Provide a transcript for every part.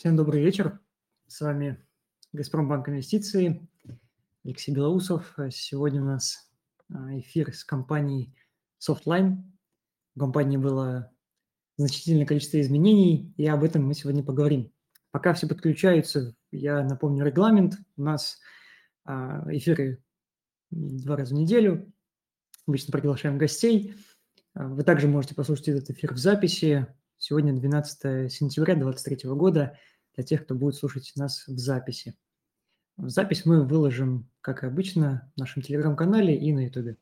Всем добрый вечер. С вами Газпромбанк Инвестиции, Алексей Белоусов. Сегодня у нас а, эфир с компанией Softline. В компании было значительное количество изменений, и об этом мы сегодня поговорим. Пока все подключаются, я напомню регламент. У нас а, эфиры два раза в неделю. Обычно приглашаем гостей. А, вы также можете послушать этот эфир в записи. Сегодня 12 сентября 2023 года – для тех, кто будет слушать нас в записи. Запись мы выложим, как и обычно, в нашем телеграм-канале и на ютубе.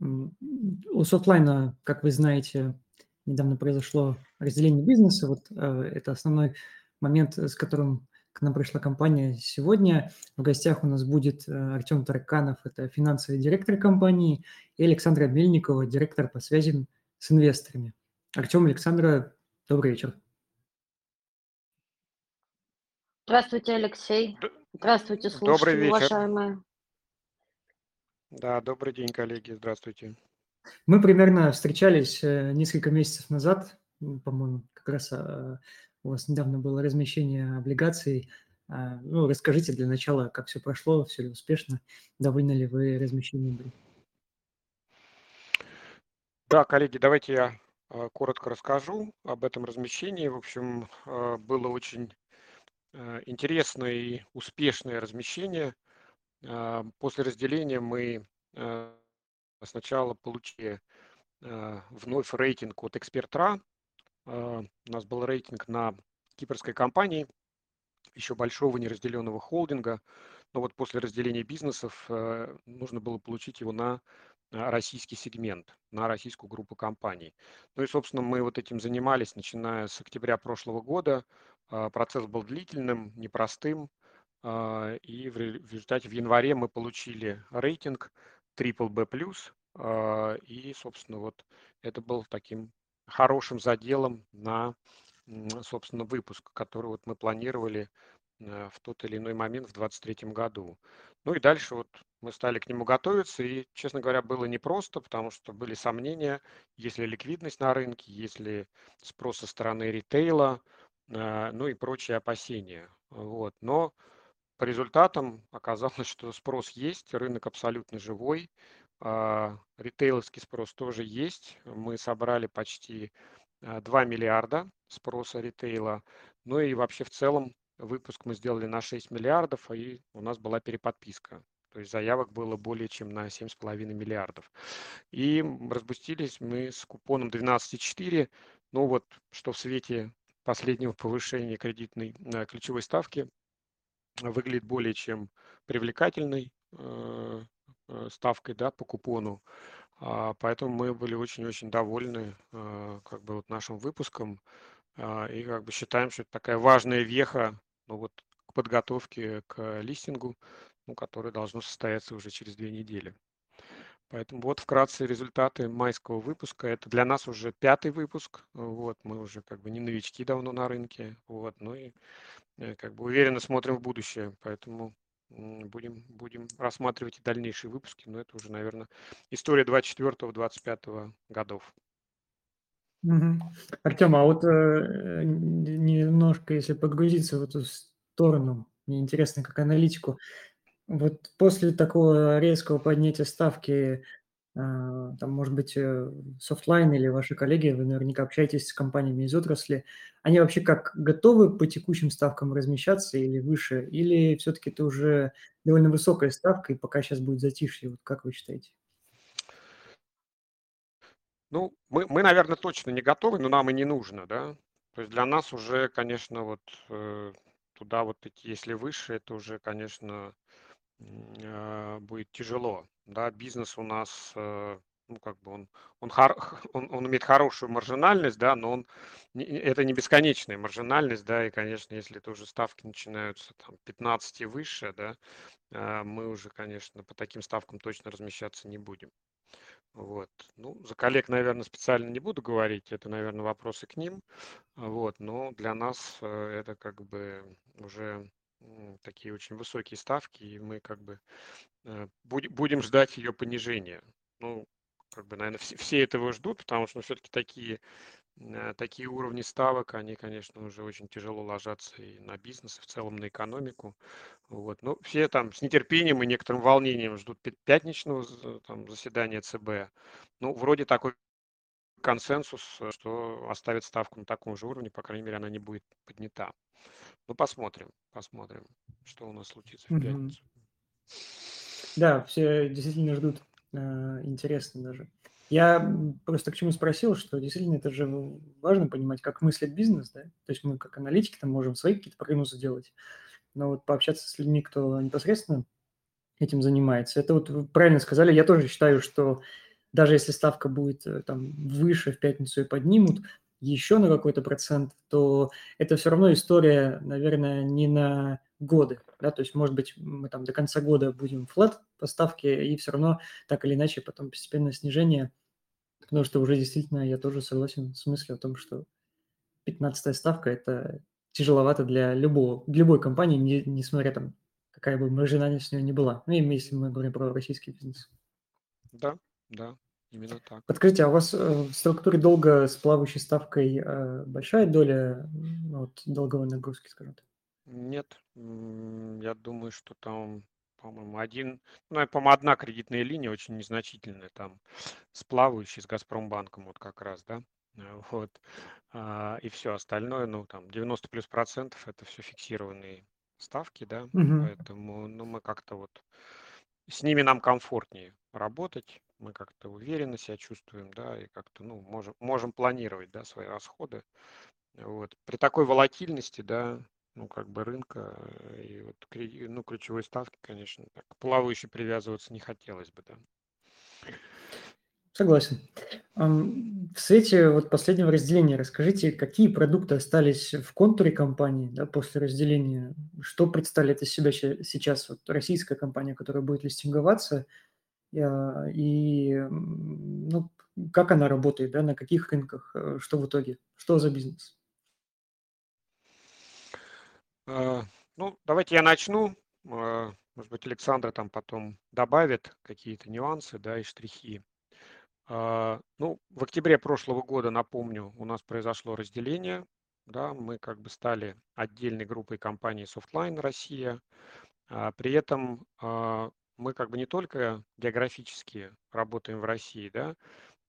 У софтлайна, как вы знаете, недавно произошло разделение бизнеса. Вот э, это основной момент, с которым к нам пришла компания сегодня. В гостях у нас будет э, Артем Тараканов, это финансовый директор компании, и Александра Мельникова, директор по связям с инвесторами. Артем, Александра, добрый вечер. Здравствуйте, Алексей. Здравствуйте, слушатели, Добрый вечер. уважаемые. Да, добрый день, коллеги. Здравствуйте. Мы примерно встречались э, несколько месяцев назад, по-моему, как раз а, у вас недавно было размещение облигаций. А, ну, расскажите для начала, как все прошло, все ли успешно, довольны ли вы размещением? Да, коллеги, давайте я а, коротко расскажу об этом размещении. В общем, было очень интересное и успешное размещение. А, после разделения мы э, сначала получили э, вновь рейтинг от Экспертра. А, у нас был рейтинг на кипрской компании, еще большого неразделенного холдинга. Но вот после разделения бизнесов нужно было получить его на российский сегмент, на российскую группу компаний. Ну и, собственно, мы вот этим занимались, начиная с октября прошлого года. А, процесс был длительным, непростым, а, и в результате в январе мы получили рейтинг Triple B+, а, и, собственно, вот это был таким хорошим заделом на, собственно, выпуск, который вот мы планировали в тот или иной момент в 2023 году. Ну и дальше вот мы стали к нему готовиться, и, честно говоря, было непросто, потому что были сомнения, есть ли ликвидность на рынке, есть ли спрос со стороны ритейла, ну и прочие опасения. Вот. Но по результатам оказалось, что спрос есть, рынок абсолютно живой, а, ритейловский спрос тоже есть. Мы собрали почти 2 а, миллиарда спроса ритейла. Ну и вообще в целом выпуск мы сделали на 6 миллиардов, и у нас была переподписка. То есть заявок было более чем на 7,5 миллиардов. И распустились мы с купоном 12,4. Ну вот, что в свете последнего повышения кредитной э, ключевой ставки выглядит более чем привлекательной э, э, ставкой да, по купону. А, поэтому мы были очень-очень довольны как бы вот нашим выпуском а, и как бы считаем, что это такая важная веха ну, вот, к подготовке к листингу, ну, который должно состояться уже через две недели. Поэтому вот вкратце результаты майского выпуска. Это для нас уже пятый выпуск. Вот, мы уже как бы не новички давно на рынке. Вот, ну и э, как бы уверенно смотрим в будущее. Поэтому будем, будем рассматривать и дальнейшие выпуски. Но это уже, наверное, история 24-25 годов. Угу. Артем, а вот э, немножко, если погрузиться в эту сторону, мне интересно, как аналитику, вот после такого резкого поднятия ставки, а, там, может быть, э, Softline или ваши коллеги, вы наверняка общаетесь с компаниями из отрасли, они вообще как готовы по текущим ставкам размещаться или выше, или все-таки это уже довольно высокая ставка, и пока сейчас будет затишье, вот как вы считаете? Ну, мы, мы, наверное, точно не готовы, но нам и не нужно, да. То есть для нас уже, конечно, вот э, туда вот идти, если выше, это уже, конечно, будет тяжело. Да, бизнес у нас, э, ну, как бы он, он, он, он имеет хорошую маржинальность, да, но он, это не бесконечная маржинальность, да, и, конечно, если тоже ставки начинаются там 15 и выше, да, а, мы уже, конечно, по таким ставкам точно размещаться не будем. Вот. Ну, за коллег, наверное, специально не буду говорить, это, наверное, вопросы к ним. Вот. Но для нас э, это как бы уже такие очень высокие ставки, и мы как бы э, будем ждать ее понижения. Ну, как бы, наверное, все, все этого ждут, потому что ну, все-таки такие э, такие уровни ставок, они, конечно, уже очень тяжело ложатся и на бизнес, и в целом на экономику. Вот. Ну, все там с нетерпением и некоторым волнением ждут пятничного там, заседания ЦБ. Ну, вроде такой консенсус, что оставит ставку на таком же уровне, по крайней мере, она не будет поднята. Ну, посмотрим, посмотрим, что у нас случится в пятницу. Да, все действительно ждут. Э, интересно даже. Я просто к чему спросил, что действительно это же важно понимать, как мыслит бизнес, да? То есть мы как аналитики там можем свои какие-то прогнозы делать, но вот пообщаться с людьми, кто непосредственно этим занимается, это вот вы правильно сказали, я тоже считаю, что даже если ставка будет э, там выше в пятницу и поднимут еще на какой-то процент, то это все равно история, наверное, не на годы, да, то есть, может быть, мы там до конца года будем флет по ставке, и все равно так или иначе потом постепенное снижение, потому что уже действительно я тоже согласен с мыслью о том, что 15 ставка – это тяжеловато для любого, для любой компании, не, несмотря там, какая бы маржинальность у нее ни была. Ну, и если мы говорим про российский бизнес. Да, да, именно так. Подскажите, а у вас э, в структуре долга с плавающей ставкой э, большая доля вот, долговой нагрузки, скажем так? Нет, я думаю, что там, по-моему, один, ну, по-моему, одна кредитная линия очень незначительная, там, с плавающей, с Газпромбанком вот как раз, да, э, вот, а, и все остальное, ну, там, 90 плюс процентов это все фиксированные ставки, да, Угу. поэтому, ну, мы как-то вот, с ними нам комфортнее работать, мы как-то уверенно себя чувствуем, да, и как-то, ну, можем, можем планировать, да, свои расходы, вот. При такой волатильности, да, ну, как бы рынка э, и вот ну, ключевой ставки, конечно, так плавающе привязываться не хотелось бы, да. Согласен. В свете вот последнего разделения расскажите, какие продукты остались в контуре компании да, после разделения? Что представляет из себя сейчас вот российская компания, которая будет листинговаться? А, и ну, как она работает, да, на каких рынках, э, что в итоге, что за бизнес? А, ну, давайте я начну. А, может быть, Александр там потом добавит какие-то нюансы, да, и штрихи. А, ну, в октябре прошлого года, напомню, у нас произошло разделение, да, мы как бы стали отдельной группой компании Softline Россия. При этом мы как бы не только географически работаем в России, да,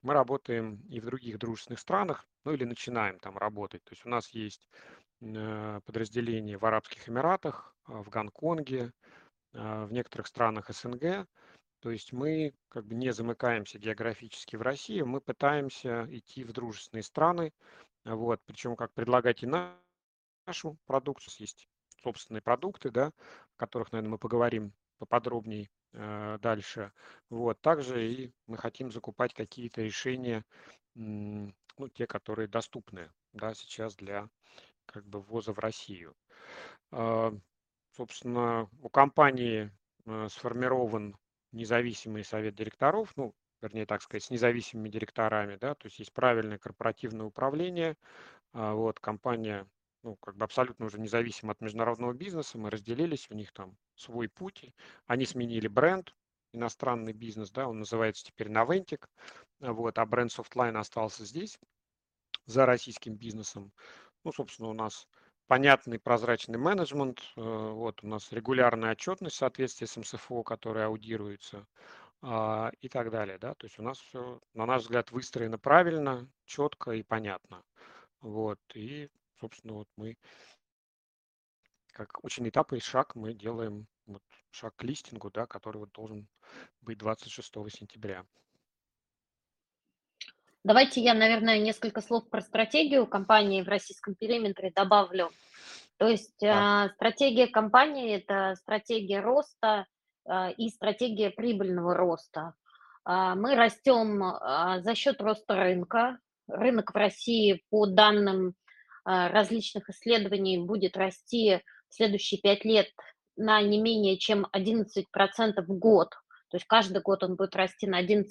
мы работаем и в других дружественных странах, ну или начинаем там работать. То есть у нас есть Э, подразделений в Арабских Эмиратах, а, в Гонконге, а, в некоторых странах СНГ. То есть мы как бы не замыкаемся географически в России, мы пытаемся идти в дружественные страны, вот, причем как предлагать и нашу продукцию, есть собственные продукты, да, о которых, наверное, мы поговорим поподробнее э, дальше. Вот, также и мы хотим закупать какие-то решения, ну, те, которые доступны, да, сейчас для как бы ввоза в Россию. А, собственно, у компании э, сформирован независимый совет директоров, ну, вернее, так сказать, с независимыми директорами, да, то есть есть правильное корпоративное управление, а, вот, компания, ну, как бы абсолютно уже независима от международного бизнеса, мы разделились, у них там свой путь, они сменили бренд, иностранный бизнес, да, он называется теперь Naventic, вот, а бренд Softline остался здесь, за российским бизнесом. Ну, собственно, у нас понятный прозрачный менеджмент, э, вот у нас регулярная отчетность в соответствии с МСФО, которая аудируется а, и так далее, да, то есть у нас все, на наш взгляд, выстроено правильно, четко и понятно, вот, и, собственно, вот мы как очень этап и шаг мы делаем вот шаг к листингу, да, который вот должен быть 26 сентября. Давайте я, наверное, несколько слов про стратегию компании в российском периметре добавлю. То есть э, стратегия компании – это стратегия роста э, и стратегия прибыльного роста. Э, мы растем за счет роста рынка. Рынок в России, по данным различных исследований, будет расти в следующие пять лет на не менее чем 11% в год. То есть каждый год он будет расти на 11%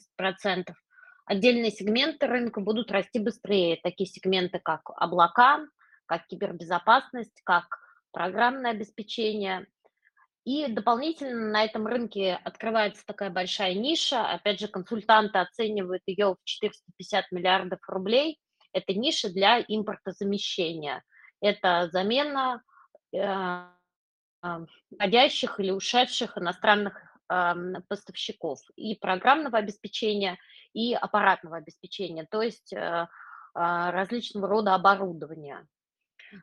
отдельные сегменты рынка будут расти быстрее. Такие сегменты, как облака, как кибербезопасность, как программное обеспечение. И дополнительно на этом рынке открывается такая большая ниша. Опять же, консультанты оценивают ее в 450 миллиардов рублей. Этой ниши для импортозамещения. Это замена э, входящих или ушедших иностранных поставщиков и программного обеспечения, и аппаратного обеспечения, то есть э, а, различного рода оборудования.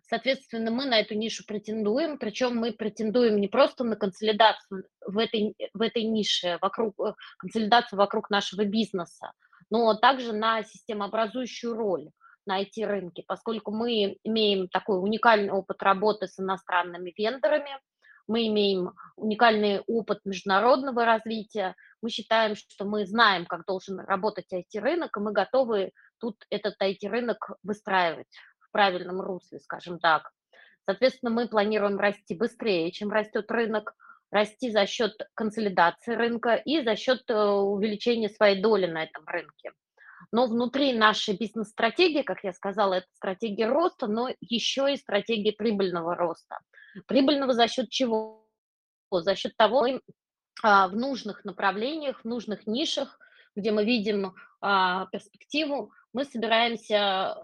Соответственно, мы на эту нишу претендуем, причем мы претендуем не просто на консолидацию в этой, в этой нише, вокруг, э, консолидацию вокруг нашего бизнеса, но также на системообразующую роль на IT-рынке, поскольку мы имеем такой уникальный опыт работы с иностранными вендорами, мы имеем уникальный опыт международного развития, мы считаем, что мы знаем, как должен работать IT-рынок, и мы готовы тут этот IT-рынок выстраивать правильном русле, скажем так. Соответственно, мы планируем расти быстрее, чем растет рынок, расти за счет консолидации рынка и за счет э, увеличения своей доли на этом рынке. Но внутри нашей бизнес-стратегии, как я сказала, это стратегия роста, но еще и стратегия прибыльного роста. Прибыльного за счет чего? За счет того, мы а, в нужных направлениях, в нужных нишах, где мы видим а, перспективу, мы собираемся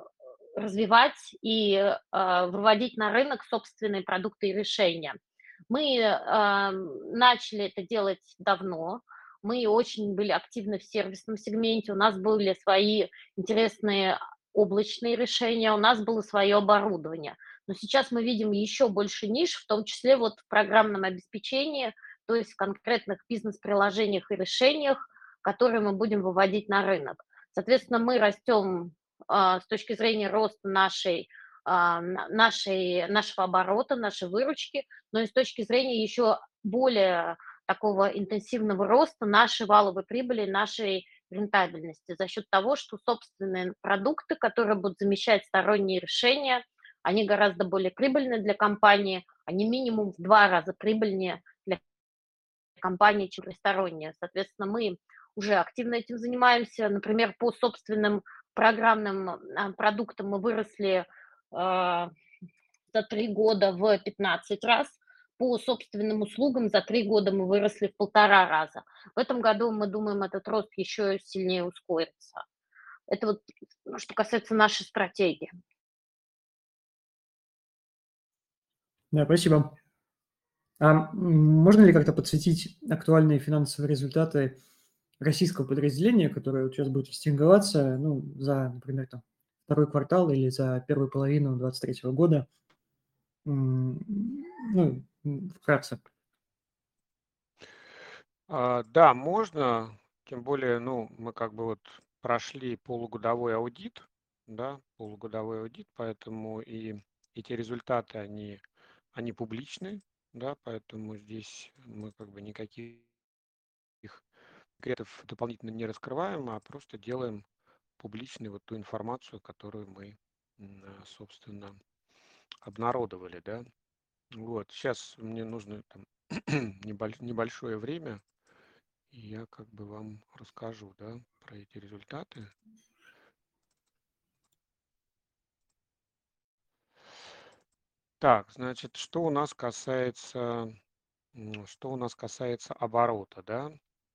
развивать и э, выводить на рынок собственные продукты и решения. Мы э, начали это делать давно, мы очень были активны в сервисном сегменте, у нас были свои интересные облачные решения, у нас было свое оборудование. Но сейчас мы видим еще больше ниш, в том числе вот в программном обеспечении, то есть в конкретных бизнес-приложениях и решениях, которые мы будем выводить на рынок. Соответственно, мы растем а, с точки зрения роста нашей, нашей, нашего оборота, нашей выручки, но и с точки зрения еще более такого интенсивного роста нашей валовой прибыли, нашей рентабельности за счет того, что собственные продукты, которые будут замещать сторонние решения, они гораздо более прибыльны для компании, они минимум в два раза прибыльнее для компании, чем сторонние. Соответственно, мы уже активно этим занимаемся. Например, по собственным программным а, продуктам мы выросли а, за три года в 15 раз, по собственным услугам за три года мы выросли в полтора раза. В этом году мы думаем, этот рост еще сильнее ускорится. Это вот ну, что касается нашей стратегии. Да, спасибо. А можно ли как-то подсветить актуальные финансовые результаты российского подразделения, которое вот сейчас будет листинговаться, ну, за, например, там, второй квартал или за первую половину 2023 года. Ну, вкратце. А, да, можно. Тем более, ну, мы как бы вот прошли полугодовой аудит, да, полугодовой аудит, поэтому и эти результаты, они, они публичны, да, поэтому здесь мы как бы никаких секретов дополнительно не раскрываем, а просто делаем публичной вот ту информацию, которую мы, а, собственно, обнародовали, да. Вот, сейчас мне нужно там небольшое время, и я как бы вам расскажу, да, про эти результаты. Так, значит, что у нас касается, что у нас касается оборота, да,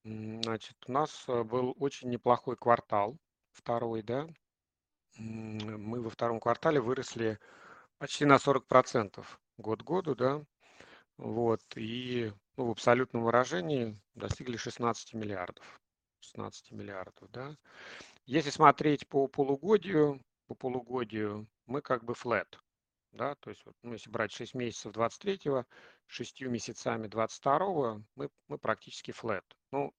Значит, у нас э, был очень неплохой квартал, второй, да. Мы во втором квартале выросли почти на 40% год году, да. Вот, и ну, в абсолютном выражении достигли 16 миллиардов. 16 миллиардов, да. Если смотреть по полугодию, по полугодию мы как бы флет, да, то есть ну, если брать 6 месяцев 23-го, 6 месяцами 22-го, мы, мы практически флет. Ну,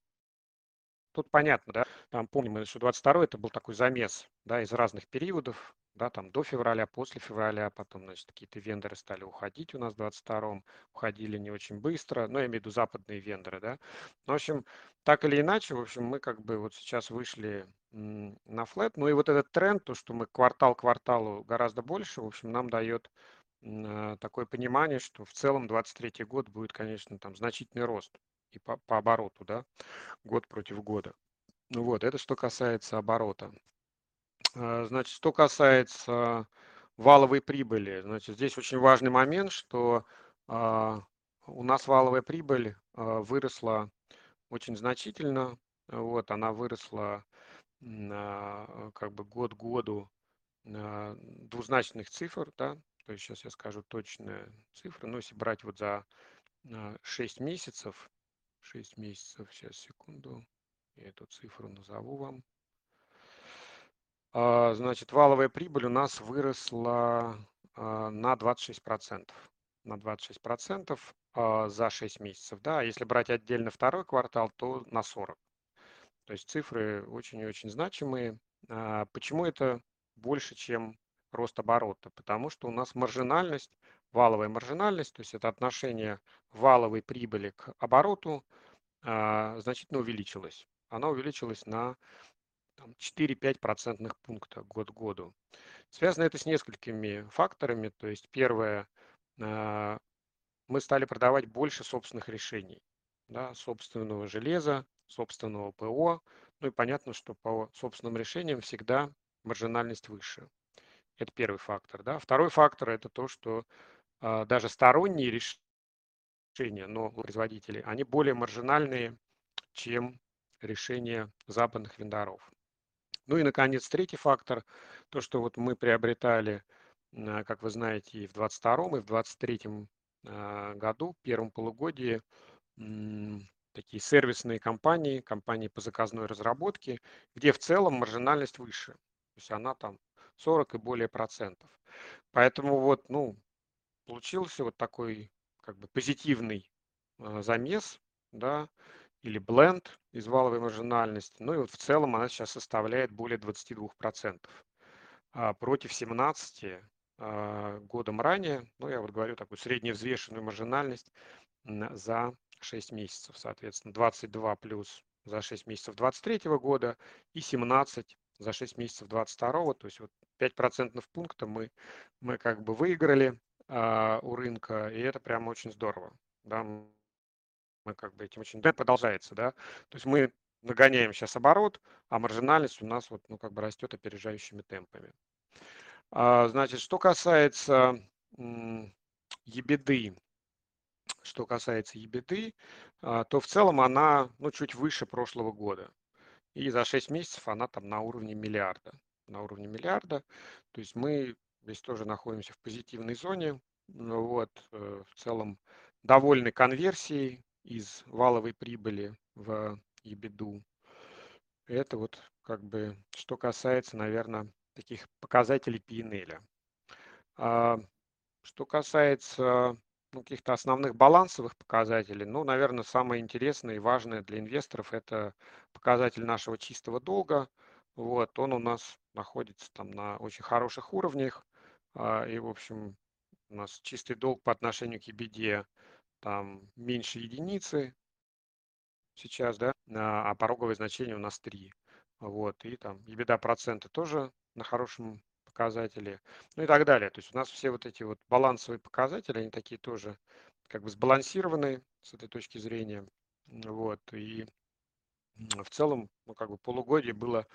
тут понятно, да, там помним, что 22 это был такой замес, да, из разных периодов, да, там до февраля, после февраля, потом, значит, какие-то вендоры стали уходить у нас в 22-м, уходили не очень быстро, но я имею в виду западные вендоры, да. Ну, в общем, так или иначе, в общем, мы как бы вот сейчас вышли на флет, ну и вот этот тренд, то, что мы квартал к кварталу гораздо больше, в общем, нам дает э, такое понимание, что в целом 23 год будет, конечно, там значительный рост и по, по обороту, да, год против года. Ну вот, это что касается оборота. А, значит, что касается валовой прибыли, значит, здесь очень важный момент, что а, у нас валовая прибыль а, выросла очень значительно. Вот, она выросла как бы год году двузначных цифр, да, то есть сейчас я скажу точные цифры, но если брать вот за 6 месяцев, 6 месяцев, сейчас, секунду, я эту цифру назову вам. А, значит, валовая прибыль у нас выросла а, на 26%. На 26% а, за 6 месяцев. Да, если брать отдельно второй квартал, то на 40%. То есть цифры очень и очень значимые. Почему это больше, чем рост оборота? Потому что у нас маржинальность, валовая маржинальность, то есть это отношение валовой прибыли к обороту, значительно увеличилась. Она увеличилась на 4-5 процентных пункта год к году. Связано это с несколькими факторами. То есть первое, а, мы стали продавать больше собственных решений, да, собственного железа, собственного ПО. Ну и понятно, что по собственным решениям всегда маржинальность выше. Это первый фактор. Да. Второй фактор – это то, что а, даже сторонние решения, но производители, они более маржинальные, чем решения западных вендоров. Ну и, наконец, третий фактор, то, что вот мы приобретали, а, как вы знаете, и в 2022 и в 2023 а, году, в первом полугодии, такие сервисные компании, компании по заказной разработке, где в целом маржинальность выше. То есть она там 40 и более процентов. Поэтому вот, ну, получился вот такой как бы позитивный а, замес, да, или бленд из валовой маржинальности. Ну и вот в целом она сейчас составляет более 22%. А против 17 а, годом ранее, ну я вот говорю такую средневзвешенную маржинальность за 6 месяцев, соответственно, 22 плюс за 6 месяцев 23 года и 17 за 6 месяцев 22 то есть вот 5 процентных пунктов мы, мы как бы выиграли а, у рынка, и это прямо очень здорово. Да, мы как бы этим очень... Да, продолжается, да. То есть мы нагоняем сейчас оборот, а маржинальность у нас вот, ну, как бы растет опережающими темпами. А, значит, что касается ебеды, что касается ебеды, а, то в целом она, ну, чуть выше прошлого года. И за 6 месяцев она там на уровне миллиарда. На уровне миллиарда. То есть мы здесь тоже находимся в позитивной зоне. Ну вот, э, в целом довольны конверсией, из валовой прибыли в EBITDA. Это вот как бы что касается, наверное, таких показателей P&L. А, что касается ну, каких-то основных балансовых показателей, ну, наверное, самое интересное и важное для инвесторов это показатель нашего чистого долга. Вот, он у нас находится там на очень хороших уровнях. А, и, в общем, у нас чистый долг по отношению к EBITDA там меньше единицы сейчас, да, а пороговое значение у нас 3. Вот, и там EBITDA проценты тоже на хорошем показателе, ну и так далее. То есть у нас все вот эти вот балансовые показатели, они такие тоже как бы сбалансированные с этой точки зрения. Вот, и в целом, ну, как бы полугодие было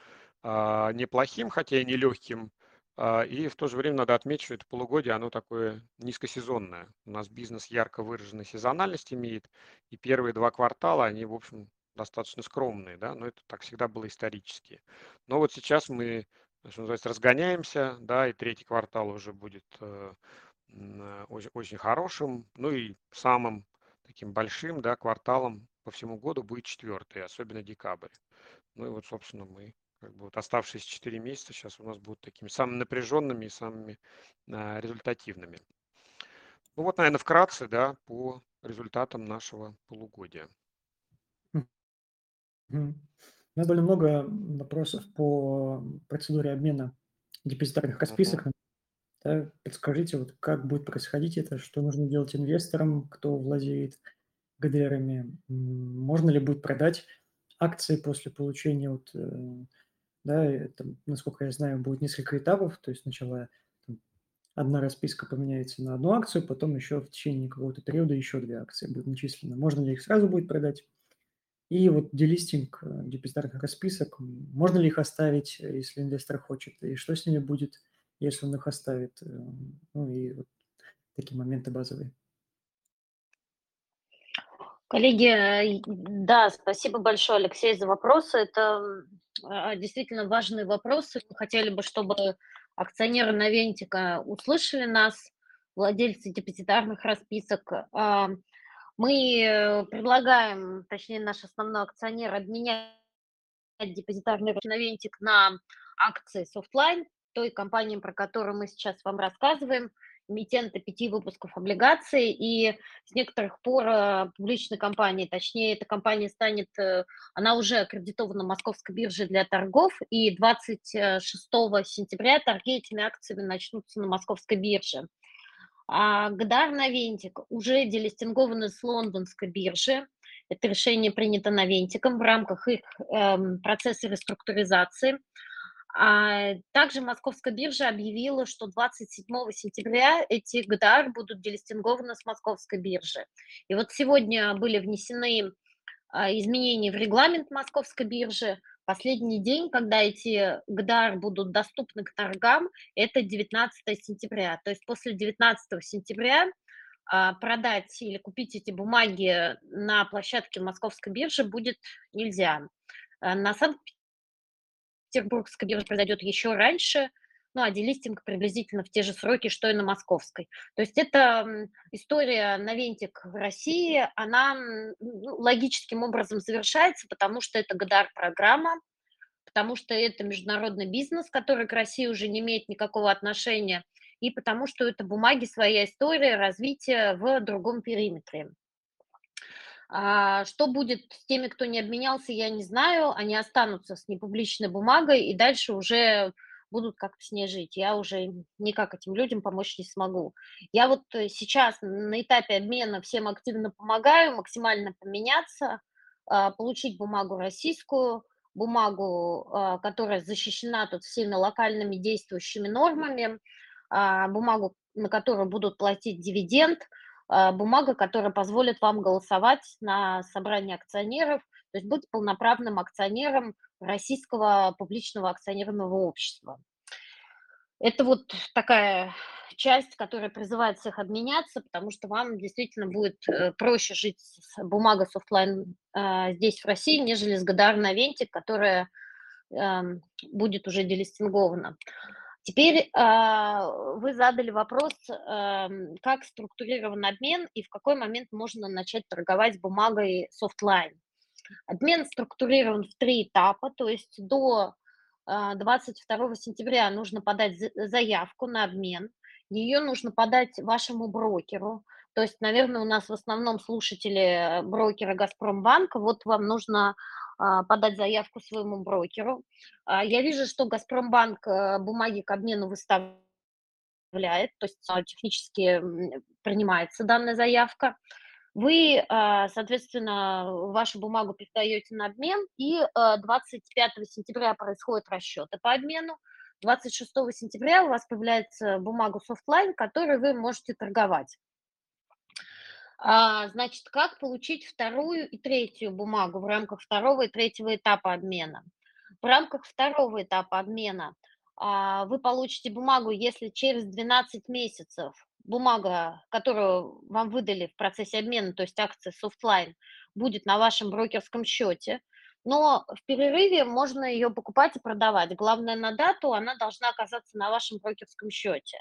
а, неплохим, хотя и нелегким, а, и в то же время надо отметить, что это полугодие, оно такое низкосезонное. У нас бизнес ярко выраженной сезональность имеет, и первые два квартала, они, в общем, достаточно скромные, да, но это так всегда было исторически. Но вот сейчас мы, что называется, разгоняемся, да, и третий квартал уже будет э, очень, очень хорошим, ну и самым таким большим, да, кварталом по всему году будет четвертый, особенно декабрь. Ну и вот, собственно, мы как бы вот оставшиеся 4 месяца сейчас у нас будут такими самыми напряженными и самыми а, результативными. Ну вот, наверное, вкратце, да, по результатам нашего полугодия. У нас довольно много вопросов по процедуре обмена депозитарных расписок. Uh-huh. Да, подскажите, вот как будет происходить это, что нужно делать инвесторам, кто владеет ГДРами, можно ли будет продать акции после получения вот, э, да, это, насколько я знаю, будет несколько этапов, то есть сначала там, одна расписка поменяется на одну акцию, потом еще в течение какого-то периода еще две акции будут начислены. Можно ли их сразу будет продать? И вот делистинг э, депозитарных расписок, можно ли их оставить, э, если инвестор хочет, и что с ними будет, если он их оставит? Э, ну и вот такие моменты базовые. Коллеги, да, спасибо большое, Алексей, за вопросы. Это а, действительно важные вопросы. Мы хотели бы, чтобы акционеры Навентика услышали нас, владельцы депозитарных расписок. А, мы предлагаем, точнее наш основной акционер, обменять депозитарный Навентик на акции Softline, той компании, про которую мы сейчас вам рассказываем – эмитента пяти выпусков облигаций, и с некоторых пор э, публичной компании, точнее, эта компания станет, э, она уже аккредитована Московской бирже для торгов, и 26 сентября торги этими акциями начнутся на Московской бирже. А Гдар Навентик уже делистингованы с лондонской биржи. Это решение принято Навентиком в рамках их эм, процесса реструктуризации. А также Московская биржа объявила, что 27 сентября эти ГДР будут делистингованы с Московской биржи. И вот сегодня были внесены а, изменения в регламент Московской биржи. Последний день, когда эти ГДР будут доступны к торгам, это 19 сентября. То есть после 19 сентября а, продать или купить эти бумаги на площадке Московской биржи будет нельзя. На Санкт Петербургской бирже произойдет еще раньше, ну, а делистинг приблизительно в те же сроки, что и на московской. То есть это история на вентик в России, она ну, логическим образом завершается, потому что это ГДАР-программа, потому что это международный бизнес, который к России уже не имеет никакого отношения, и потому что это бумаги, своя история развития в другом периметре. А, что будет с теми, кто не обменялся, я не знаю. Они останутся с непубличной бумагой и дальше уже будут как-то с ней жить. Я уже никак этим людям помочь не смогу. Я вот э, сейчас на этапе обмена всем активно помогаю, максимально поменяться, а, получить бумагу российскую, бумагу, а, которая защищена тут всеми локальными действующими нормами, бумагу, на которую будут платить дивиденд – бумага, которая позволит вам голосовать на собрании акционеров, то есть быть полноправным акционером российского публичного акционерного общества. Это вот такая часть, которая призывает всех обменяться, потому что вам действительно будет э, проще жить с бумагой с офлайн э, здесь, в России, нежели с GDR на Венте, которая э, будет уже делистингована. Теперь э, вы задали вопрос, э, как структурирован обмен и в какой момент можно начать торговать бумагой Softline. Обмен структурирован в три этапа, то есть до э, 22 сентября нужно подать заявку на обмен, ее нужно подать вашему брокеру, то есть, наверное, у нас в основном слушатели э, брокера «Газпромбанка», вот вам нужно а, подать заявку своему брокеру. А, я вижу, что Газпромбанк э, бумаги к обмену выставляет, то есть а, технически принимается данная заявка. Вы, соответственно, вашу бумагу передаете на обмен, и 25 сентября происходят расчеты по обмену. 26 сентября у вас появляется бумага Softline, которой вы можете торговать. А, значит, как получить вторую и третью бумагу в рамках второго и третьего этапа обмена? В рамках второго этапа обмена а, вы получите бумагу, если через 12 месяцев бумага, которую вам выдали в процессе обмена, то есть акция Softline, будет на вашем брокерском счете, но в перерыве можно ее покупать и продавать. Главное, на дату она должна оказаться на вашем брокерском счете.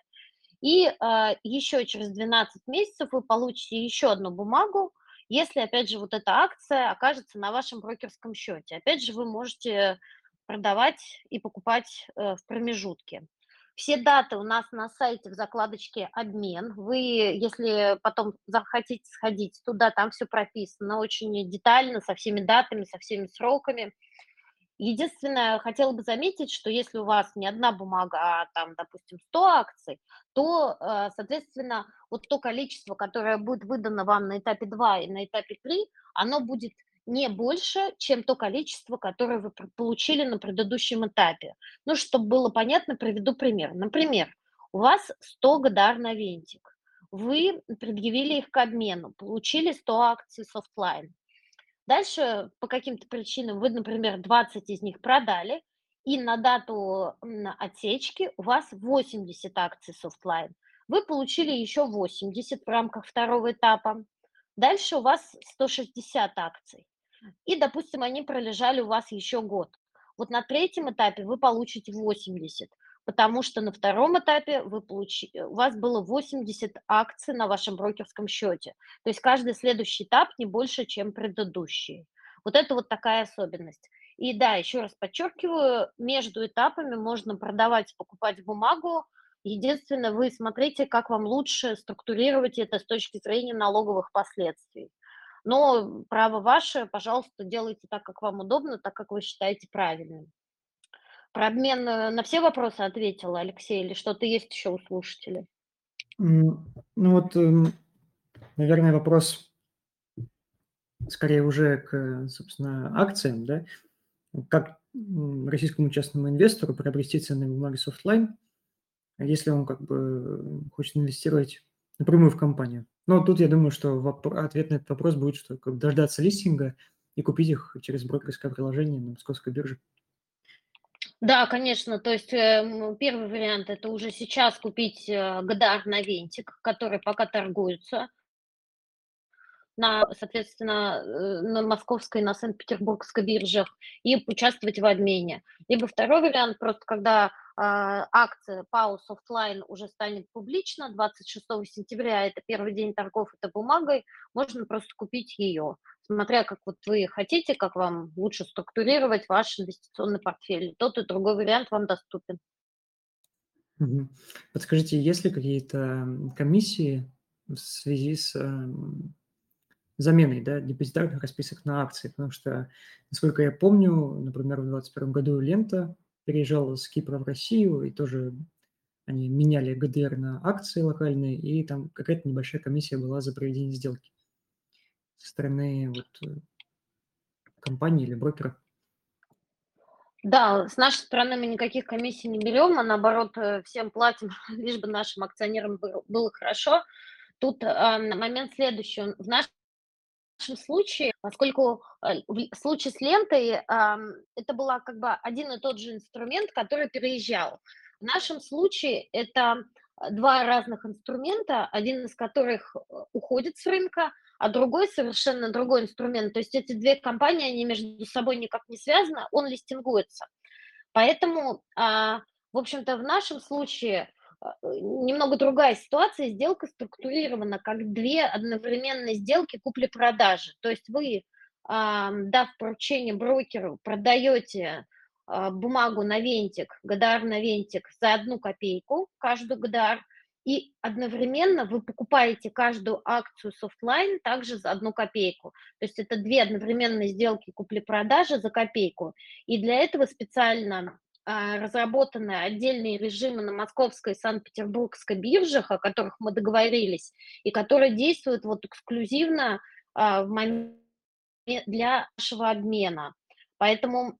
И э, еще через 12 месяцев вы получите еще одну бумагу, если, опять же, вот эта акция окажется на вашем брокерском счете. Опять же, вы можете продавать и покупать э, в промежутке. Все даты у нас на сайте в закладочке «Обмен». Вы, если потом захотите сходить туда, там все прописано очень детально, со всеми датами, со всеми сроками. Единственное, хотела бы заметить, что если у вас не одна бумага, а там, допустим, 100 акций, то, э, соответственно, вот то количество, которое будет выдано вам на этапе 2 и на этапе 3, оно будет не больше, чем то количество, которое вы получили на предыдущем этапе. Ну, чтобы было понятно, приведу пример. Например, у вас 100 ГДР Noventiq. Вы предъявили их к обмену, получили 100 акций Softline. Дальше по каким-то причинам вы, например, 20 из них продали, и на дату отсечки у вас 80 акций Softline. Вы получили еще 80 в рамках второго этапа. Дальше у вас 160 акций. И, допустим, они пролежали у вас еще год. Вот на третьем этапе вы получите 80, потому что на втором этапе вы получи... у вас было 80 акций на вашем брокерском счете. То есть каждый следующий этап не больше, чем предыдущий. Вот это вот такая особенность. И да, еще раз подчеркиваю, между этапами можно продавать, покупать бумагу. Единственное, вы смотрите, как вам лучше структурировать это с точки зрения налоговых последствий. Но право ваше, пожалуйста, делайте так, как вам удобно, так, как вы считаете правильным. Про обмен э, на все вопросы ответила, Алексей, или что-то есть еще у слушателей? Ну вот, эм, наверное, вопрос скорее уже к, собственно, акциям, да? Как российскому частному инвестору приобрести ценные бумаги Softline, если он как бы хочет инвестировать напрямую в компанию? Но тут я думаю, что ответ на этот вопрос будет, что как дождаться листинга и купить их через брокерское приложение на московской бирже. Да, конечно. То есть э, первый вариант– это уже сейчас купить э, ГДР Noventiq, который пока торгуется на, соответственно, э, на московской, на Санкт-Петербургской биржах и участвовать в обмене. Либо второй вариант, просто когда а, акция ПАУ Софтлайн уже станет публична 26 сентября, это первый день торгов этой бумагой, можно просто купить ее, смотря как вот вы хотите, как вам лучше структурировать ваш инвестиционный портфель. Тот и другой вариант вам доступен. Подскажите, есть ли какие-то комиссии в связи с эм, заменой да, депозитарных расписок на акции? Потому что, насколько я помню, например, в 2021 году лента переезжал с Кипра в Россию, и тоже они меняли ГДР на акции локальные, и там какая-то небольшая комиссия была за проведение сделки со стороны вот, э, компании или брокера. Да, с нашей стороны мы никаких комиссий не берем, а наоборот э, всем платим, лишь бы нашим акционерам было хорошо. Тут э, момент следующий. В нашем случае, поскольку э, в случае с лентой это была как бы один и тот же инструмент, который переезжал. В нашем случае это два разных инструмента, один из которых уходит с рынка, а другой совершенно другой инструмент. То есть эти две компании, они между собой никак не связаны, он листингуется. Поэтому, а, в общем-то, в нашем случае а, немного другая ситуация. Сделка структурирована как две одновременные сделки купли-продажи. То есть вы, дав поручение брокеру, продаете а, бумагу Noventiq, ГДР Noventiq за одну копейку, каждую ГДР, и одновременно вы покупаете каждую акцию Softline также за одну копейку. То есть это две одновременные сделки купли-продажи за копейку. И для этого специально а, разработаны отдельные режимы на московской и санкт-петербургской биржах, о которых мы договорились, и которые действуют вот эксклюзивно а, в момент для нашего обмена. Поэтому,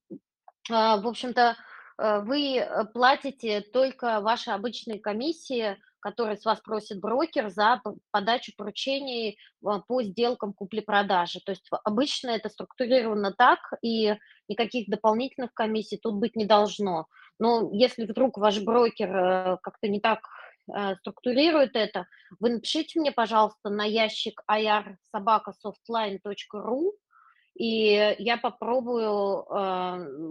а, в общем-то, вы платите только ваши обычные комиссии, которые с вас просит брокер за подачу поручений по сделкам купли-продажи. То есть обычно это структурировано так, и никаких дополнительных комиссий тут быть не должно. Но если вдруг ваш брокер э, как-то не так э, структурирует это, вы напишите мне, пожалуйста, на ящик irsobakasoftline.ru, и я попробую э,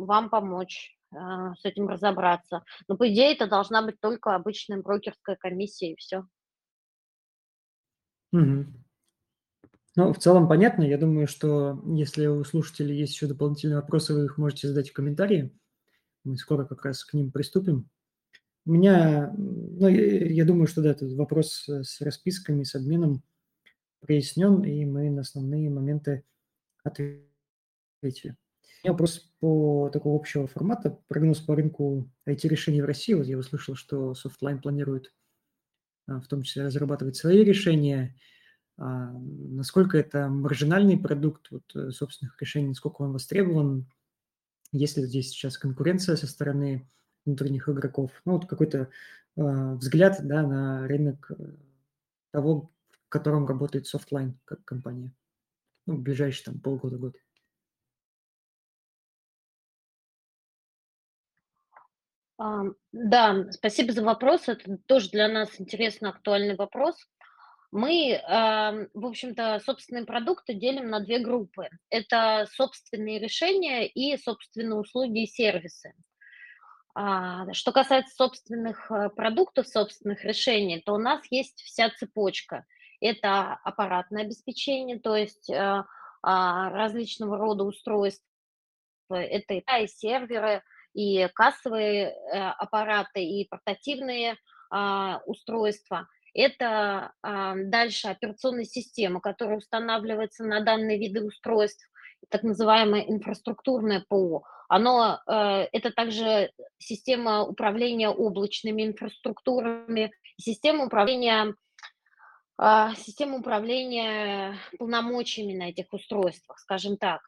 вам помочь с этим разобраться. Но, по идее, это должна быть только обычная брокерская комиссия, и все. Угу. Ну, в целом понятно. Я думаю, что если у слушателей есть еще дополнительные вопросы, вы их можете задать в комментарии. Мы скоро как раз к ним приступим. У меня, ну, я думаю, что да, этот вопрос с расписками, с обменом прояснен, и мы на основные моменты ответили. Меня вопрос по такого общего формата. Прогноз по рынку IT-решений в России. Вот я услышал, что Softline планирует а, в том числе разрабатывать свои решения – а, насколько это маржинальный продукт вот, э, собственных решений, насколько он востребован, есть ли здесь сейчас конкуренция со стороны внутренних игроков, ну вот какой-то э, взгляд да, на рынок э, того, в котором работает Softline как компания, ну, в ближайшие там полгода-год. Да, спасибо за вопрос. Это тоже для нас интересный, актуальный вопрос. Мы, в общем-то, собственные продукты делим на две группы. Это собственные решения и собственные услуги и сервисы. А, что касается собственных э, продуктов, собственных решений, то у нас есть вся цепочка. Это аппаратное обеспечение, то есть э, а, различного рода устройства, это и серверы, и кассовые э, аппараты, и портативные а, устройства. Это дальше операционная система, которая устанавливается на данные виды устройств, так называемое инфраструктурное ПО. Оно, э, это также система управления облачными инфраструктурами, система управления, а, система управления полномочиями на этих устройствах, скажем так.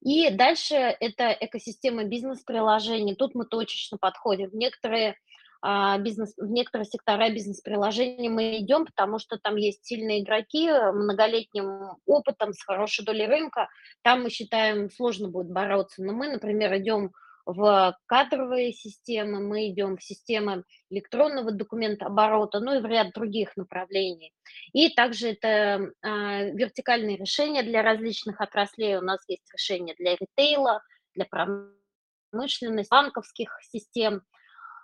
И дальше это экосистема бизнес-приложений. Тут мы точечно подходим. Некоторые а, бизнес, в некоторые сектора бизнес-приложений мы идем, потому что там есть сильные игроки, многолетним опытом, с хорошей долей рынка. Там мы считаем, сложно будет бороться. Но мы, например, идем в кадровые системы, мы идем в системы электронного документа оборота, ну и в ряд других направлений. И также это а, вертикальные решения для различных отраслей. У нас есть решения для ритейла, для промышленности, банковских систем –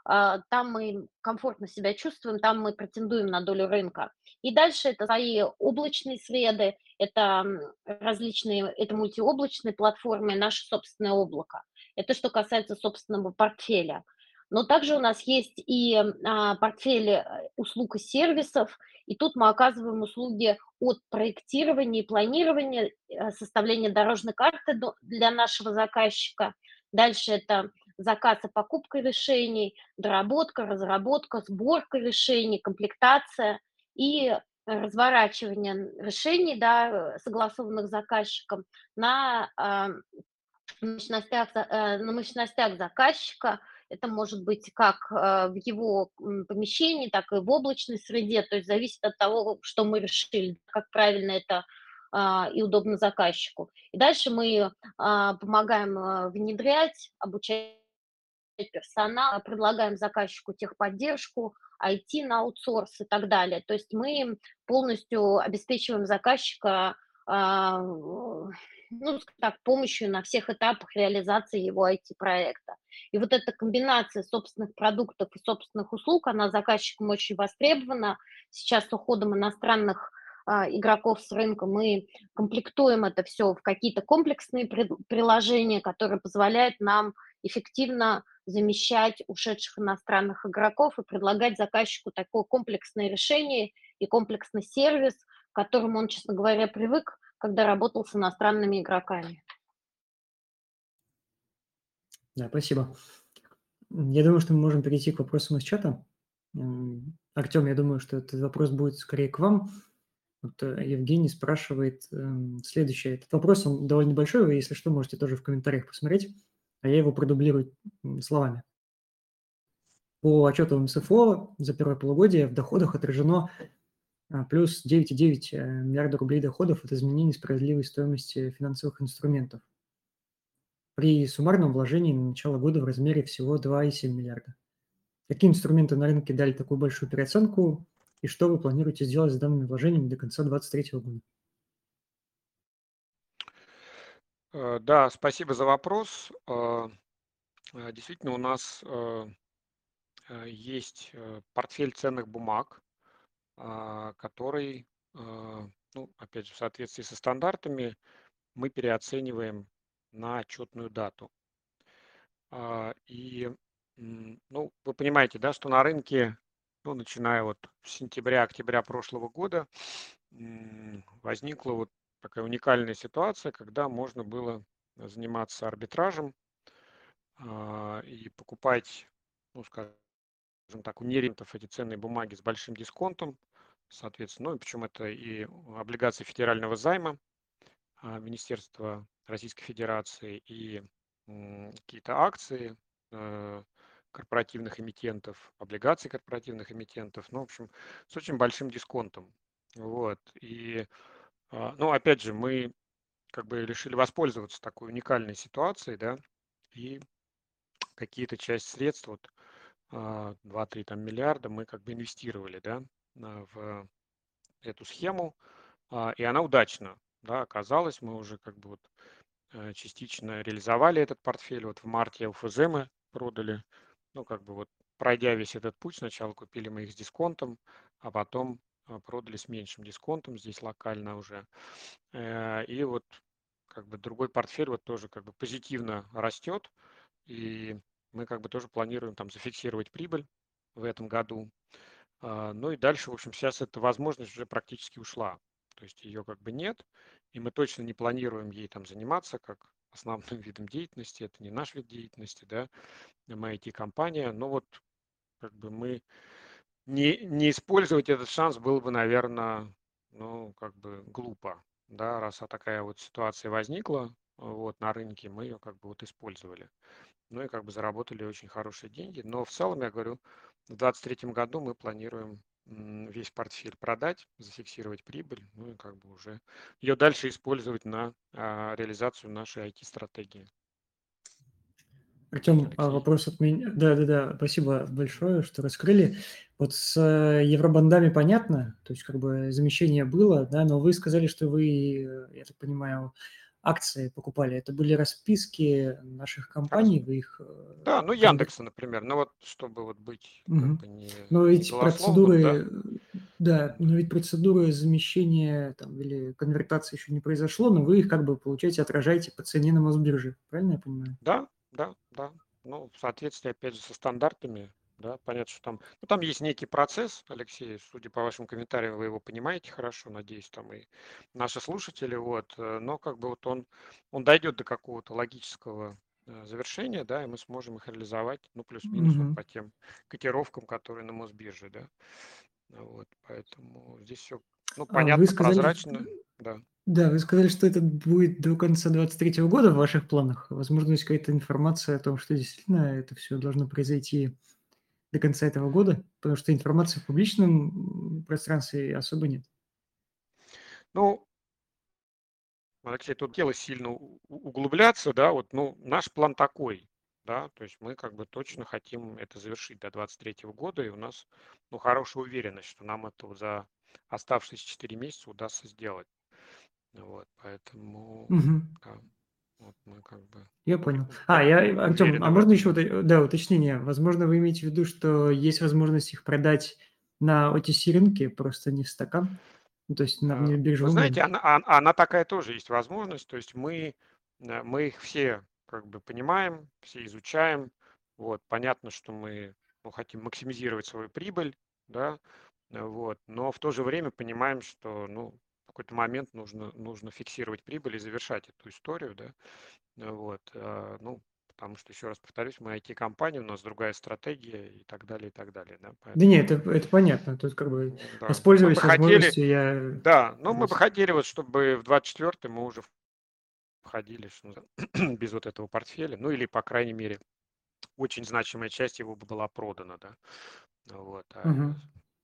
а, там мы комфортно себя чувствуем, там мы претендуем на долю рынка. И дальше это свои облачные среды, это различные, это мультиоблачные платформы, наше собственное облако. Это что касается собственного портфеля. Но также у нас есть и а, портфель э, услуг и сервисов, и тут мы оказываем услуги от проектирования и планирования, э, составления дорожной карты для нашего заказчика. Дальше это заказ и покупка решений, доработка, разработка, сборка решений, комплектация и разворачивание решений, да, согласованных заказчиком на, э, мощностях, э, на мощностях заказчика. Это может быть как э, в его помещении, так и в облачной среде, то есть зависит от того, что мы решили, как правильно это а, и удобно заказчику. И дальше мы а, помогаем а, внедрять, обучать персонал, предлагаем заказчику техподдержку, IT на аутсорс и так далее. То есть мы полностью обеспечиваем заказчика ну, так, помощью на всех этапах реализации его IT-проекта. И вот эта комбинация собственных продуктов и собственных услуг, она заказчикам очень востребована. Сейчас с уходом иностранных а, игроков с рынка, мы комплектуем это все в какие-то комплексные приложения, которые позволяют нам эффективно замещать ушедших иностранных игроков и предлагать заказчику такое комплексное решение и комплексный сервис, к которому он, честно говоря, привык, когда работал с иностранными игроками. Да, спасибо. Я думаю, что мы можем перейти к вопросам из чата. Артем, я думаю, что этот вопрос будет скорее к вам. Вот э, Евгений спрашивает э, следующее. Этот вопрос, он довольно большой, вы, если что, можете тоже в комментариях посмотреть, а я его продублирую словами. По отчету МСФО за первое полугодие в доходах отражено плюс 9,9 э, миллиарда рублей доходов от изменений справедливой стоимости финансовых инструментов при суммарном вложении на начало года в размере всего 2,7 миллиарда. Какие инструменты на рынке дали такую большую переоценку? и что вы планируете сделать с данными вложениями до конца 2023 года? Э, да, спасибо за вопрос. Э, действительно, у нас есть портфель ценных бумаг, который, ну, опять же, в соответствии со стандартами, мы переоцениваем на отчетную дату. И, ну, вы понимаете, да, что на рынке ну, начиная вот с сентября-октября прошлого года, возникла вот такая уникальная ситуация, когда можно было заниматься арбитражем а, и покупать, ну, скажем так, у нерентов эти ценные бумаги с большим дисконтом, соответственно, ну, причем это и облигации федерального займа а, Министерства Российской Федерации и какие-то акции э, корпоративных эмитентов, облигаций корпоративных эмитентов, ну, в общем, с очень большим дисконтом. Вот. И, а, ну, опять же, мы как бы решили воспользоваться такой уникальной ситуацией, да, и какие-то часть средств, вот 2-3 а, там миллиарда мы как бы инвестировали, да, в эту схему, а, и она удачно, да, оказалась, мы уже как бы вот э, частично реализовали этот портфель, вот в марте ЛФЗ мы продали. Ну, как бы вот пройдя весь этот путь, сначала купили мы их с дисконтом, а потом а, продали с меньшим дисконтом здесь локально уже. Э, и вот как бы другой портфель вот тоже как бы позитивно растет, и мы как бы тоже планируем там зафиксировать прибыль в этом году. А, ну и дальше, в общем, сейчас эта возможность уже практически ушла. То есть ее как бы нет, и мы точно не планируем ей там заниматься как основным видом деятельности. Это не наш вид деятельности, да, мы IT-компания. Но вот как бы мы не, не использовать этот шанс было бы, наверное, ну, как бы глупо, да, раз такая вот ситуация возникла, вот, на рынке, мы ее как бы вот использовали. Ну и как бы заработали очень хорошие деньги. Но в целом, я говорю, в 2023 году мы планируем весь портфель продать, зафиксировать прибыль, ну и как бы уже ее дальше использовать на а, реализацию нашей IT-стратегии. Артем, а вопрос от меня. Да, да, да, спасибо большое, что раскрыли. Вот с э, евробандами понятно, то есть как бы замещение было, да, но вы сказали, что вы, э, я так понимаю, акции покупали. Это были расписки наших компаний, вы их... Э, да, ну Яндекса, например, ну вот чтобы вот быть угу. как бы не Но ведь процедуры, да? да, но ведь процедуры замещения там, или конвертации еще не произошло, но вы их как бы, получаете, отражаете по цене на Мосбирже, правильно я понимаю? Да, да, да. Ну, в соответствии, опять же, со стандартами, да, понятно, что там, ну, там есть некий процесс, Алексей, судя по вашим комментариям, вы его понимаете хорошо, надеюсь, там и наши слушатели, вот, э, но как бы вот он, он дойдет до какого-то логического э, завершения, да, и мы сможем их реализовать, ну, плюс-минус вот по тем котировкам, которые на Мосбирже, да. Вот, поэтому здесь все, ну, А понятно, сказали, прозрачно, да. Да, вы сказали, что это будет до конца 2023 года в ваших планах. Возможно, есть какая-то информация о том, что действительно это все должно произойти до конца этого года, потому что информации в публичном пространстве особо нет. Ну, Алексей, тут дело сильно углубляться, да, вот, ну, наш план такой, да, то есть мы как бы точно хотим это завершить до 2023 года, и у нас, ну, хорошая уверенность, что нам это за оставшиеся 4 месяца удастся сделать. Вот, поэтому, Угу. да, вот мы как бы Я понял. А, я, Артем, а можно еще, да, уточнение? Возможно, вы имеете в виду, что есть возможность их продать на OTC рынке, просто не в стакан? Ну, то есть на А, Вы знаете, она, она такая тоже есть возможность. То есть мы, э, мы их все как бы понимаем, все изучаем. Вот, понятно, что мы ну, хотим максимизировать свою прибыль, да, вот, но в то же время понимаем, что, ну, какой-то момент нужно, нужно фиксировать прибыль и завершать эту историю, да, вот, а, ну, потому что, еще раз повторюсь, мы IT-компания, у нас другая стратегия и так далее, и так далее, да. Поэтому... Да нет, это, это понятно, тут как бы да. воспользуюсь бы возможностью, я... Да, но мы бы хотели вот, чтобы в 24 мы уже входили что, без вот этого портфеля, ну или, по крайней мере, очень значимая часть его была продана, да, вот, а угу.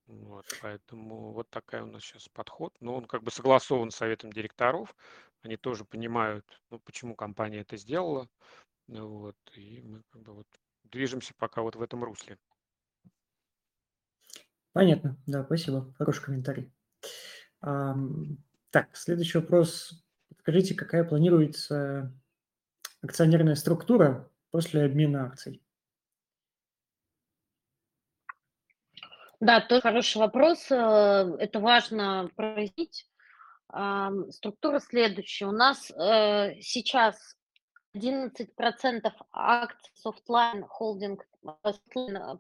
Вот, поэтому вот такая у нас сейчас подход. Но он как бы согласован с советом директоров. Они тоже понимают, ну, почему компания это сделала. Ну вот, и мы как бы вот движемся пока вот в этом русле. Понятно, да, спасибо. Хороший комментарий. Ам, так, следующий вопрос. Скажите, какая планируется акционерная структура после обмена акций? Да, тоже хороший вопрос. Э, это важно прояснить. Структура следующая. У нас э, сейчас 11% акций Softline Holding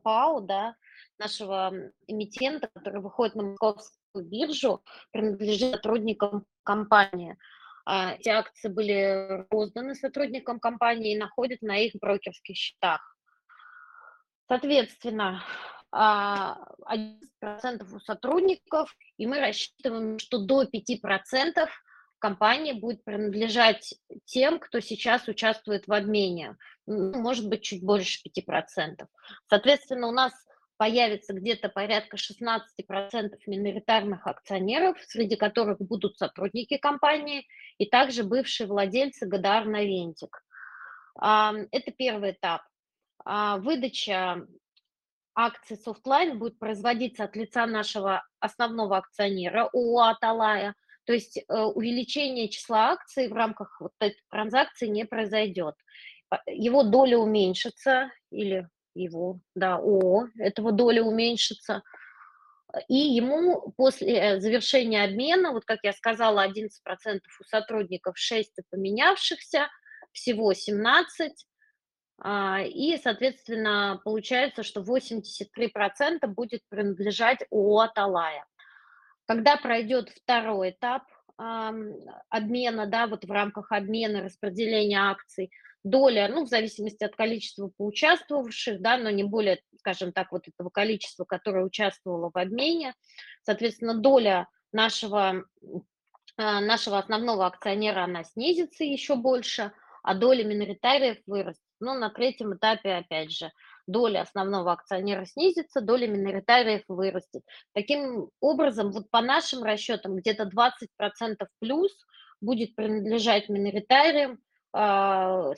ПАО, да, нашего эмитента, который выходит на московскую биржу, принадлежит сотрудникам компании. А, эти акции были розданы сотрудникам компании и находятся на их брокерских счетах. Соответственно, 11% а, у сотрудников, и мы рассчитываем, что до 5% компания будет принадлежать тем, кто сейчас участвует в обмене. Ну, может быть, чуть больше 5%. Соответственно, у нас появится где-то порядка 16% миноритарных акционеров, среди которых будут сотрудники компании и также бывшие владельцы ГДР «Новентик». Это первый этап. А, выдача акции Softline будет производиться от лица нашего основного акционера ООО «Аталая», то есть э, увеличение числа акций в рамках вот этой транзакции не произойдет. Его доля уменьшится или его, да, ООО, этого доля уменьшится. И ему после завершения обмена, вот как я сказала, 11% у сотрудников, 6 у поменявшихся, всего 17, а, и, соответственно, получается, что 83% будет принадлежать ООО «Аталая». Когда пройдет второй этап обмена, да, вот в рамках обмена, распределения акций, доля, ну, в зависимости от количества поучаствовавших, да, но не более, скажем так, вот этого количества, которое участвовало в обмене, соответственно, доля нашего, а, нашего основного акционера, она снизится еще больше, а доля миноритариев вырастет. Ну, на третьем этапе, опять же, доля основного акционера снизится, доля миноритариев вырастет. Таким образом, вот по нашим расчетам, где-то 20% плюс будет принадлежать миноритариям, а,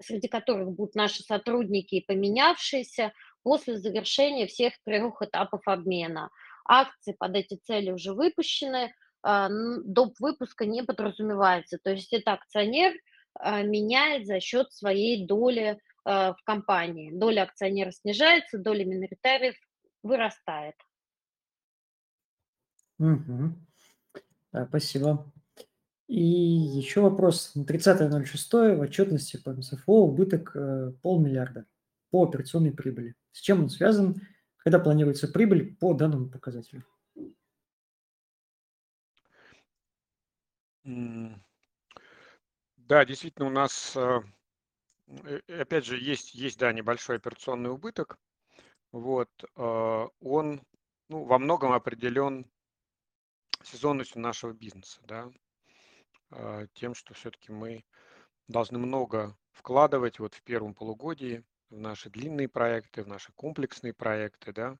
среди которых будут наши сотрудники и поменявшиеся после завершения всех трех этапов обмена. Акции под эти цели уже выпущены, а, доп. выпуска не подразумевается. То есть это акционер меняет за счет своей доли в компании. Доля акционера снижается, доля миноритариев вырастает. Угу. Да, спасибо. И еще вопрос. На 30.06 в отчетности по МСФО убыток э, полмиллиарда по операционной прибыли. С чем он связан? Когда планируется прибыль по данному показателю? Да, действительно, у нас, э, э, опять же, есть, есть да, небольшой операционный убыток. Вот, он ну, во многом определен сезонностью нашего бизнеса, да. Тем, что все-таки мы должны много вкладывать вот в первом полугодии в наши длинные проекты, в наши комплексные проекты, да,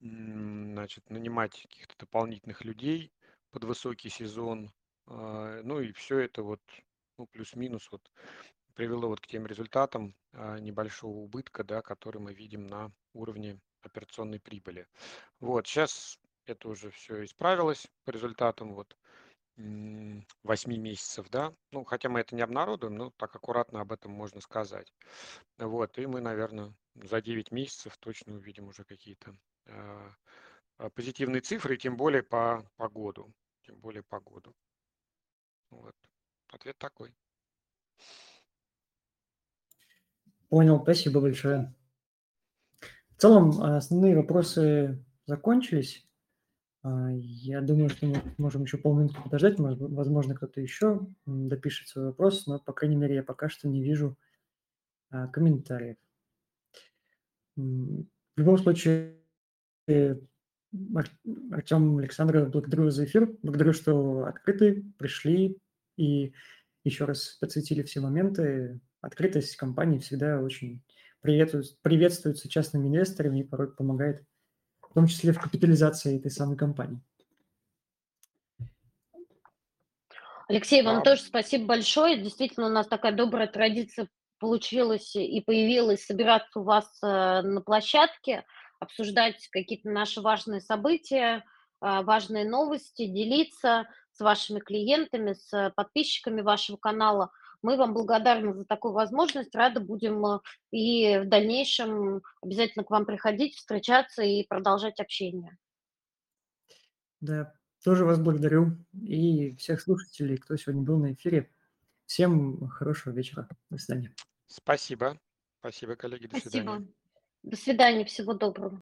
значит, нанимать каких-то дополнительных людей под высокий сезон, ну и все это вот, ну, плюс-минус вот привело вот к тем результатам а, небольшого убытка, да, который мы видим на уровне операционной прибыли. Вот, сейчас это уже все исправилось по результатам вот 8 месяцев, да. Ну, хотя мы это не обнародуем, но так аккуратно об этом можно сказать. Вот, и мы, наверное, за 9 месяцев точно увидим уже какие-то э, позитивные цифры, тем более по, по году. Тем более по году. Вот. Ответ такой. Понял, спасибо большое. В целом, основные вопросы закончились. А, я думаю, что мы можем еще полминутки подождать, возможно, кто-то еще допишет свой вопрос, но, по крайней мере, я пока что не вижу а, комментариев. В любом случае, Артем Александров, благодарю за эфир, благодарю, что открыты, пришли и еще раз подсветили все моменты. Открытость компании всегда очень приветствуется, частными инвесторами и порой помогает в том числе в капитализации этой самой компании. Алексей, вам а... тоже спасибо большое. Действительно, у нас такая добрая традиция получилась и появилась собираться у вас э, на площадке, обсуждать какие-то наши важные события, э, важные новости, делиться с вашими клиентами, с подписчиками вашего канала – мы вам благодарны за такую возможность, рады будем э, и в дальнейшем обязательно к вам приходить, встречаться и продолжать общение. Да, тоже вас благодарю и всех слушателей, кто сегодня был на эфире. Всем хорошего вечера. До свидания. Спасибо. Спасибо, коллеги. До Спасибо. свидания. До свидания. Всего доброго.